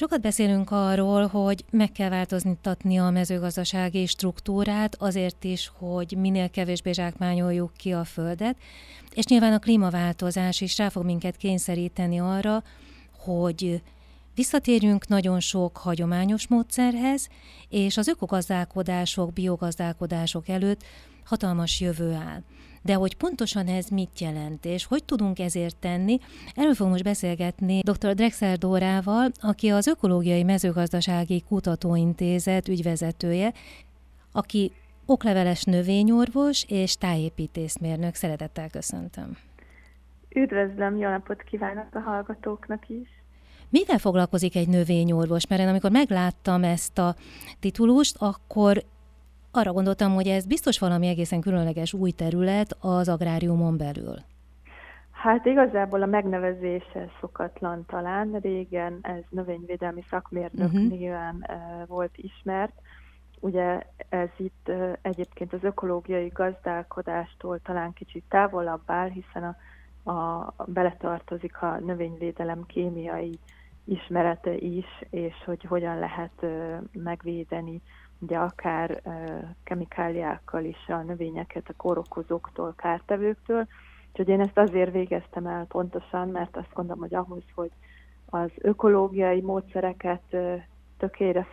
Sokat beszélünk arról, hogy meg kell változtatni a mezőgazdasági struktúrát azért is, hogy minél kevésbé zsákmányoljuk ki a földet, és nyilván a klímaváltozás is rá fog minket kényszeríteni arra, hogy Visszatérjünk nagyon sok hagyományos módszerhez, és az ökogazdálkodások, biogazdálkodások előtt hatalmas jövő áll. De hogy pontosan ez mit jelent, és hogy tudunk ezért tenni, erről fogunk most beszélgetni dr. Drexel Dórával, aki az Ökológiai Mezőgazdasági Kutatóintézet ügyvezetője, aki okleveles növényorvos és tájépítészmérnök. Szeretettel köszöntöm. Üdvözlöm, jó napot kívánok a hallgatóknak is! Mivel foglalkozik egy növényorvos? Mert én amikor megláttam ezt a titulust, akkor arra gondoltam, hogy ez biztos valami egészen különleges új terület az agráriumon belül. Hát igazából a megnevezése szokatlan talán. Régen ez növényvédelmi szakmérnök uh-huh. néven uh, volt ismert. Ugye ez itt egyébként az ökológiai gazdálkodástól talán kicsit távolabb áll, hiszen a, a, beletartozik a növényvédelem kémiai ismerete is, és hogy hogyan lehet megvédeni ugye akár kemikáliákkal is a növényeket a kórokozóktól, kártevőktől. Úgyhogy én ezt azért végeztem el pontosan, mert azt gondolom, hogy ahhoz, hogy az ökológiai módszereket tökére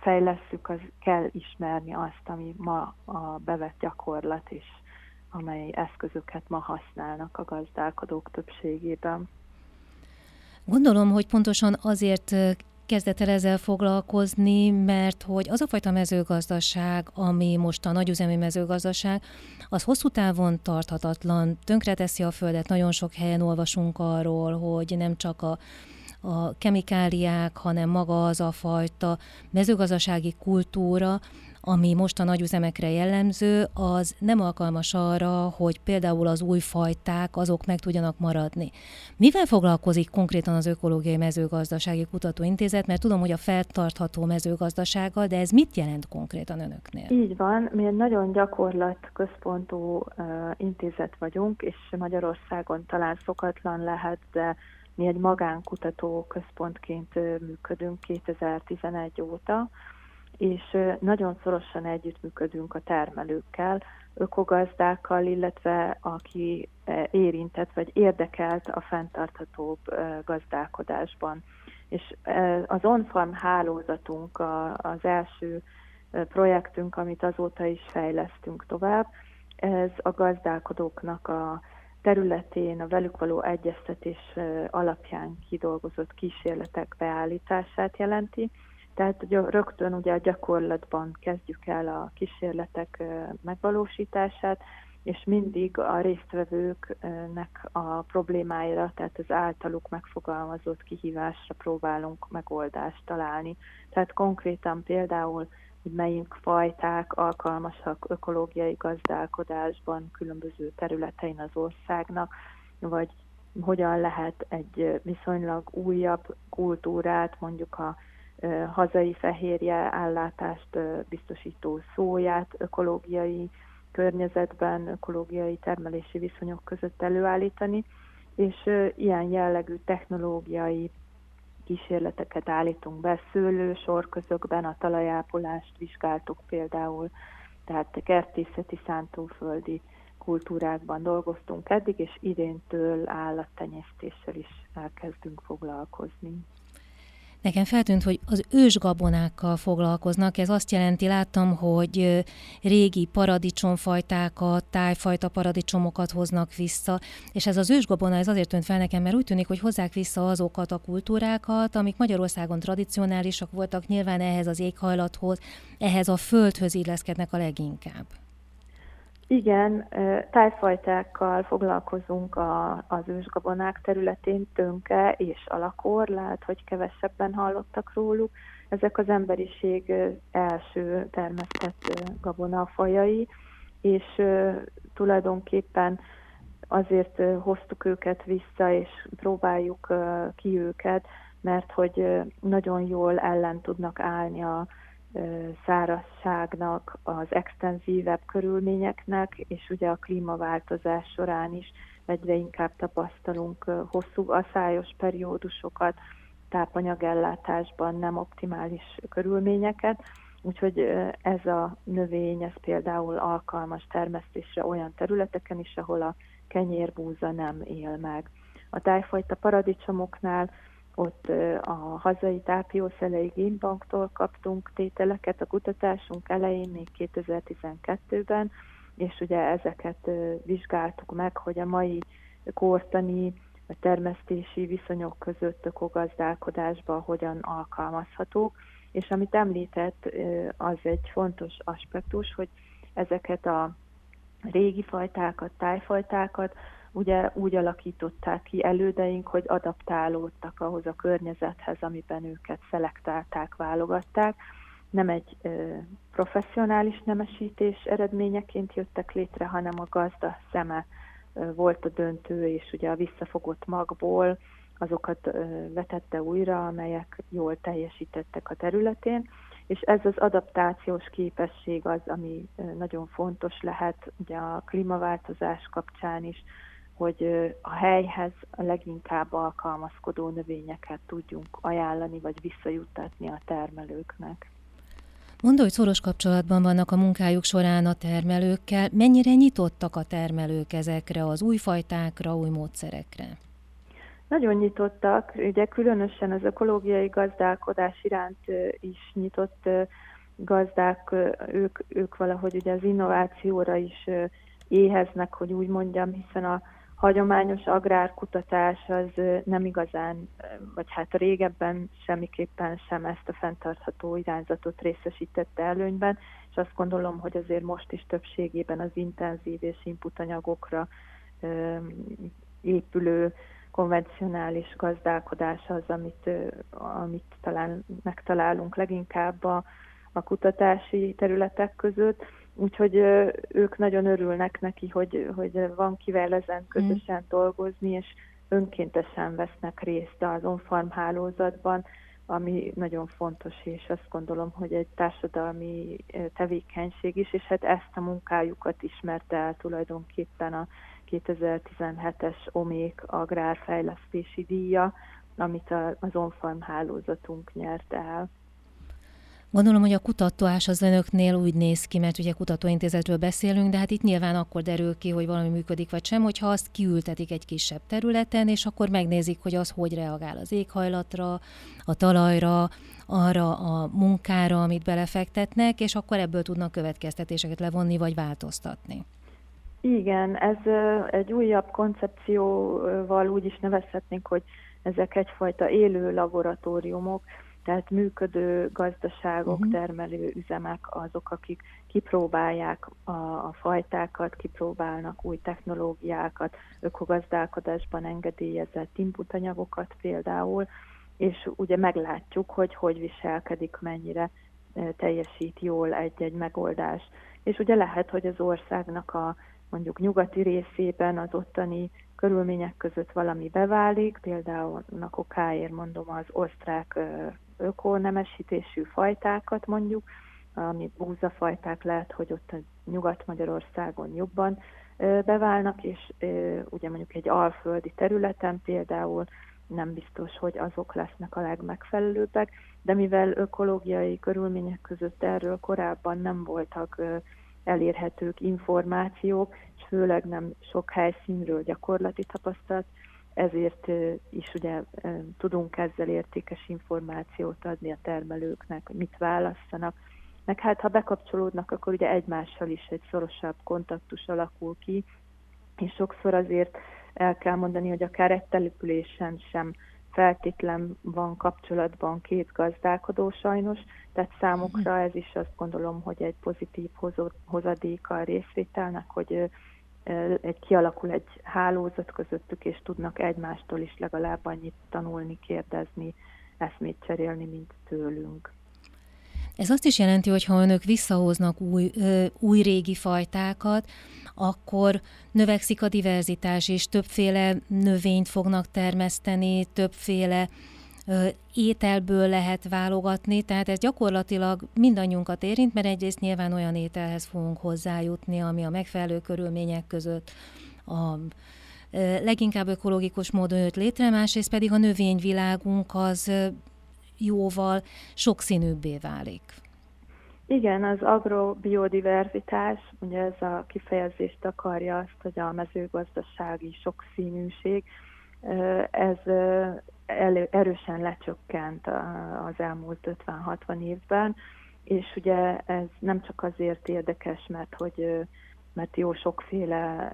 fejlesszük, az kell ismerni azt, ami ma a bevett gyakorlat is, amely eszközöket ma használnak a gazdálkodók többségében. Gondolom, hogy pontosan azért kezdett el ezzel foglalkozni, mert hogy az a fajta mezőgazdaság, ami most a nagyüzemi mezőgazdaság, az hosszú távon tarthatatlan, tönkreteszi a földet, nagyon sok helyen olvasunk arról, hogy nem csak a a kemikáliák, hanem maga az a fajta mezőgazdasági kultúra, ami most a nagyüzemekre jellemző, az nem alkalmas arra, hogy például az új fajták azok meg tudjanak maradni. Mivel foglalkozik konkrétan az Ökológiai Mezőgazdasági Kutatóintézet, mert tudom, hogy a feltartható mezőgazdasággal, de ez mit jelent konkrétan önöknél? Így van, mi egy nagyon gyakorlatközpontú uh, intézet vagyunk, és Magyarországon talán szokatlan lehet, de mi egy magánkutató központként működünk 2011 óta, és nagyon szorosan együttműködünk a termelőkkel, ökogazdákkal, illetve aki érintett vagy érdekelt a fenntarthatóbb gazdálkodásban. És az OnFarm hálózatunk az első projektünk, amit azóta is fejlesztünk tovább, ez a gazdálkodóknak a területén a velük való egyeztetés alapján kidolgozott kísérletek beállítását jelenti. Tehát rögtön ugye a gyakorlatban kezdjük el a kísérletek megvalósítását, és mindig a résztvevőknek a problémáira, tehát az általuk megfogalmazott kihívásra próbálunk megoldást találni. Tehát konkrétan például hogy melyik fajták alkalmasak ökológiai gazdálkodásban különböző területein az országnak, vagy hogyan lehet egy viszonylag újabb kultúrát, mondjuk a hazai fehérje állátást biztosító szóját ökológiai környezetben, ökológiai termelési viszonyok között előállítani, és ilyen jellegű technológiai kísérleteket állítunk be, szőlő sorközökben a talajápolást vizsgáltuk például, tehát kertészeti szántóföldi kultúrákban dolgoztunk eddig, és idéntől állattenyésztéssel is elkezdünk foglalkozni. Nekem feltűnt, hogy az ősgabonákkal foglalkoznak. Ez azt jelenti, láttam, hogy régi paradicsomfajtákat, tájfajta paradicsomokat hoznak vissza, és ez az ősgabona, ez azért tűnt fel nekem, mert úgy tűnik, hogy hozzák vissza azokat a kultúrákat, amik Magyarországon tradicionálisak voltak, nyilván ehhez az éghajlathoz, ehhez a földhöz illeszkednek a leginkább. Igen, tájfajtákkal foglalkozunk a, az ősgabonák területén, tönke és alakor, lehet, hogy kevesebben hallottak róluk. Ezek az emberiség első termesztett gabonafajai, és tulajdonképpen azért hoztuk őket vissza, és próbáljuk ki őket, mert hogy nagyon jól ellen tudnak állni a szárazságnak, az extenzívebb körülményeknek, és ugye a klímaváltozás során is egyre inkább tapasztalunk hosszú aszályos periódusokat, tápanyagellátásban nem optimális körülményeket, úgyhogy ez a növény, ez például alkalmas termesztésre olyan területeken is, ahol a kenyérbúza nem él meg. A tájfajta paradicsomoknál ott a hazai tápiószelei génbanktól kaptunk tételeket a kutatásunk elején, még 2012-ben, és ugye ezeket vizsgáltuk meg, hogy a mai kortani a termesztési viszonyok között ökogazdálkodásban hogyan alkalmazhatók. És amit említett, az egy fontos aspektus, hogy ezeket a régi fajtákat, tájfajtákat ugye úgy alakították ki elődeink, hogy adaptálódtak ahhoz a környezethez, amiben őket szelektálták, válogatták. Nem egy ö, professzionális nemesítés eredményeként jöttek létre, hanem a gazda szeme ö, volt a döntő, és ugye a visszafogott magból azokat ö, vetette újra, amelyek jól teljesítettek a területén és ez az adaptációs képesség az, ami nagyon fontos lehet ugye a klímaváltozás kapcsán is, hogy a helyhez a leginkább alkalmazkodó növényeket tudjunk ajánlani, vagy visszajuttatni a termelőknek. Mondta, hogy szoros kapcsolatban vannak a munkájuk során a termelőkkel. Mennyire nyitottak a termelők ezekre az új fajtákra, új módszerekre? Nagyon nyitottak, ugye különösen az ökológiai gazdálkodás iránt is nyitott gazdák, ők, ők valahogy ugye az innovációra is éheznek, hogy úgy mondjam, hiszen a hagyományos agrárkutatás az nem igazán, vagy hát régebben semmiképpen sem ezt a fenntartható irányzatot részesítette előnyben, és azt gondolom, hogy azért most is többségében az intenzív és input anyagokra épülő konvencionális gazdálkodás az, amit, amit talán megtalálunk leginkább a, a kutatási területek között. Úgyhogy ők nagyon örülnek neki, hogy, hogy van kivel ezen mm. közösen mm. dolgozni, és önkéntesen vesznek részt az onfarm hálózatban, ami nagyon fontos, és azt gondolom, hogy egy társadalmi tevékenység is, és hát ezt a munkájukat ismerte el tulajdonképpen a 2017-es OMÉK agrárfejlesztési díja, amit az onfarm hálózatunk nyert el. Gondolom, hogy a kutatás az önöknél úgy néz ki, mert ugye kutatóintézetről beszélünk, de hát itt nyilván akkor derül ki, hogy valami működik vagy sem, hogyha azt kiültetik egy kisebb területen, és akkor megnézik, hogy az hogy reagál az éghajlatra, a talajra, arra a munkára, amit belefektetnek, és akkor ebből tudnak következtetéseket levonni vagy változtatni. Igen, ez egy újabb koncepcióval úgy is nevezhetnénk, hogy ezek egyfajta élő laboratóriumok, tehát működő gazdaságok, uh-huh. termelő üzemek azok, akik kipróbálják a, a fajtákat, kipróbálnak új technológiákat, ökogazdálkodásban engedélyezett inputanyagokat például, és ugye meglátjuk, hogy hogy viselkedik, mennyire teljesít jól egy-egy megoldás. És ugye lehet, hogy az országnak a mondjuk nyugati részében az ottani körülmények között valami beválik, például a okáért mondom az osztrák ökonemesítésű fajtákat mondjuk, ami búzafajták lehet, hogy ott a Nyugat-Magyarországon jobban beválnak, és ugye mondjuk egy alföldi területen például nem biztos, hogy azok lesznek a legmegfelelőbbek, de mivel ökológiai körülmények között erről korábban nem voltak elérhetők információk, és főleg nem sok helyszínről gyakorlati tapasztalat, ezért is ugye tudunk ezzel értékes információt adni a termelőknek, hogy mit választanak. Meg hát, ha bekapcsolódnak, akkor ugye egymással is egy szorosabb kontaktus alakul ki, és sokszor azért el kell mondani, hogy akár egy településen sem feltétlen van kapcsolatban két gazdálkodó sajnos, tehát számukra ez is azt gondolom, hogy egy pozitív hozadéka a részvételnek, hogy egy kialakul egy hálózat közöttük, és tudnak egymástól is legalább annyit tanulni, kérdezni, eszmét cserélni, mint tőlünk. Ez azt is jelenti, hogy ha önök visszahoznak új, új régi fajtákat, akkor növekszik a diverzitás, és többféle növényt fognak termeszteni, többféle ételből lehet válogatni, tehát ez gyakorlatilag mindannyiunkat érint, mert egyrészt nyilván olyan ételhez fogunk hozzájutni, ami a megfelelő körülmények között a leginkább ökológikus módon jött létre, másrészt pedig a növényvilágunk az jóval sokszínűbbé válik. Igen, az agrobiodiverzitás, ugye ez a kifejezést akarja azt, hogy a mezőgazdasági sokszínűség, ez erősen lecsökkent az elmúlt 50-60 évben, és ugye ez nem csak azért érdekes, mert hogy mert jó sokféle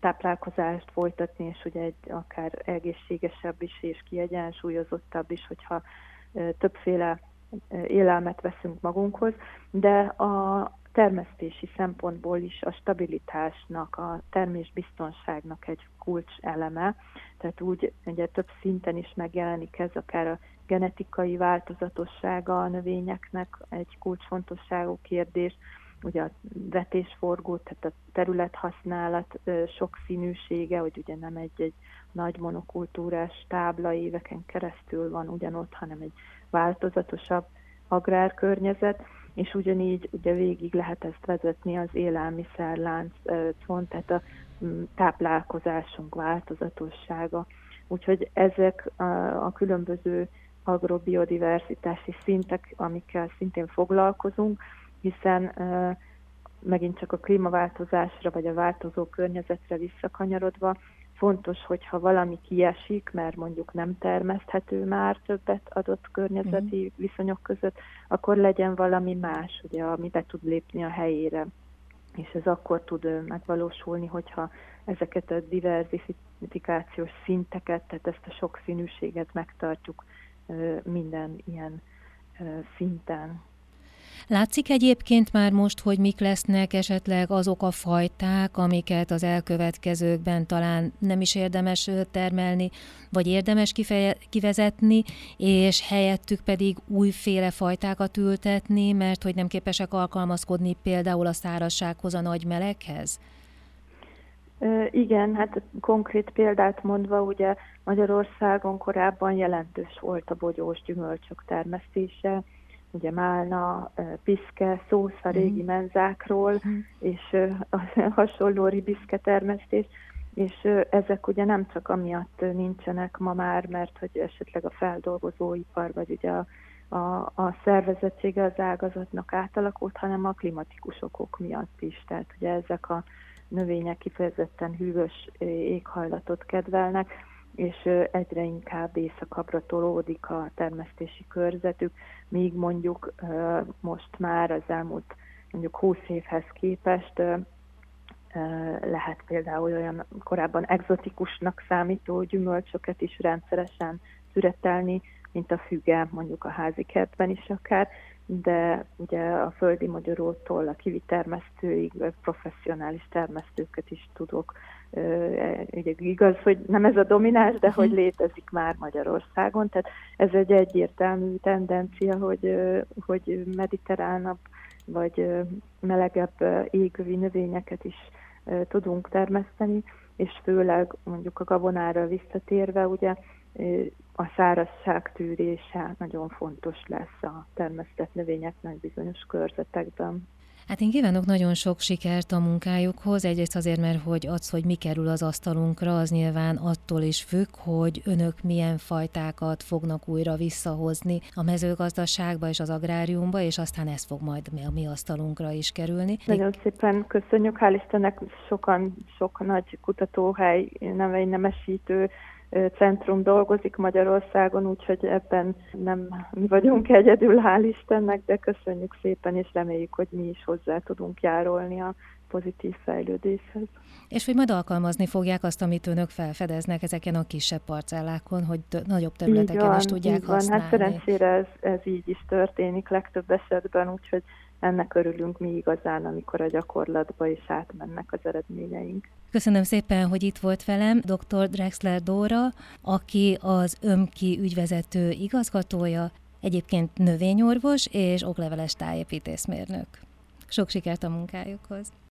táplálkozást folytatni, és ugye egy akár egészségesebb is és kiegyensúlyozottabb is, hogyha többféle élelmet veszünk magunkhoz, de a termesztési szempontból is a stabilitásnak, a termésbiztonságnak egy kulcs eleme, tehát úgy ugye több szinten is megjelenik ez, akár a genetikai változatossága a növényeknek egy kulcsfontosságú kérdés, ugye a vetésforgó, tehát a területhasználat sok színűsége, hogy ugye nem egy-egy nagy monokultúrás tábla éveken keresztül van ugyanott, hanem egy változatosabb agrárkörnyezet, és ugyanígy ugye végig lehet ezt vezetni az élelmiszerláncon, tehát a táplálkozásunk változatossága. Úgyhogy ezek a, a különböző agrobiodiversitási szintek, amikkel szintén foglalkozunk, hiszen megint csak a klímaváltozásra vagy a változó környezetre visszakanyarodva, fontos, hogyha valami kiesik, mert mondjuk nem termeszthető már többet adott környezeti mm. viszonyok között, akkor legyen valami más, ugye, ami be tud lépni a helyére. És ez akkor tud megvalósulni, hogyha ezeket a diversifikációs szinteket, tehát ezt a sokszínűséget megtartjuk minden ilyen szinten. Látszik egyébként már most, hogy mik lesznek esetleg azok a fajták, amiket az elkövetkezőkben talán nem is érdemes termelni, vagy érdemes kifeje, kivezetni, és helyettük pedig újféle fajtákat ültetni, mert hogy nem képesek alkalmazkodni például a szárazsághoz, a nagy meleghez? Igen, hát konkrét példát mondva, ugye Magyarországon korábban jelentős volt a bogyós gyümölcsök termesztése, ugye Málna, piszke, szósz a régi mm. menzákról, mm. és a hasonló ribiszke termesztés, és ezek ugye nem csak amiatt nincsenek ma már, mert hogy esetleg a feldolgozóipar, vagy ugye a, a, a szervezettsége az ágazatnak átalakult, hanem a klimatikus okok miatt is. Tehát ugye ezek a növények kifejezetten hűvös éghajlatot kedvelnek, és egyre inkább északabbra tolódik a termesztési körzetük, míg mondjuk most már az elmúlt mondjuk 20 évhez képest lehet például olyan korábban egzotikusnak számító gyümölcsöket is rendszeresen szüretelni, mint a füge, mondjuk a házi kertben is akár, de ugye a földi magyarótól a kivi termesztőig professzionális termesztőket is tudok ugye igaz, hogy nem ez a domináns, de hogy mhm. létezik már Magyarországon, tehát ez egy egyértelmű tendencia, hogy, hogy mediterránabb vagy melegebb égövi növényeket is tudunk termeszteni, és főleg mondjuk a gabonára visszatérve, ugye a szárazság tűrése nagyon fontos lesz a termesztett növényeknek bizonyos körzetekben. Hát én kívánok nagyon sok sikert a munkájukhoz, egyrészt azért, mert hogy az, hogy mi kerül az asztalunkra, az nyilván attól is függ, hogy önök milyen fajtákat fognak újra visszahozni a mezőgazdaságba és az agráriumba, és aztán ez fog majd a mi asztalunkra is kerülni. Nagyon szépen köszönjük, hál' Istennek sokan, sok nagy kutatóhely, nemesítő centrum dolgozik Magyarországon, úgyhogy ebben nem mi vagyunk egyedül, hál' Istennek, de köszönjük szépen, és reméljük, hogy mi is hozzá tudunk járulni a pozitív fejlődéshez. És hogy majd alkalmazni fogják azt, amit önök felfedeznek ezeken a kisebb parcellákon, hogy nagyobb területeken van, is tudják így van. Hát használni. Hát szerencsére ez, ez így is történik legtöbb esetben, úgyhogy ennek örülünk mi igazán, amikor a gyakorlatba is átmennek az eredményeink. Köszönöm szépen, hogy itt volt velem dr. Drexler Dóra, aki az ÖMKI ügyvezető igazgatója, egyébként növényorvos és okleveles tájépítészmérnök. Sok sikert a munkájukhoz!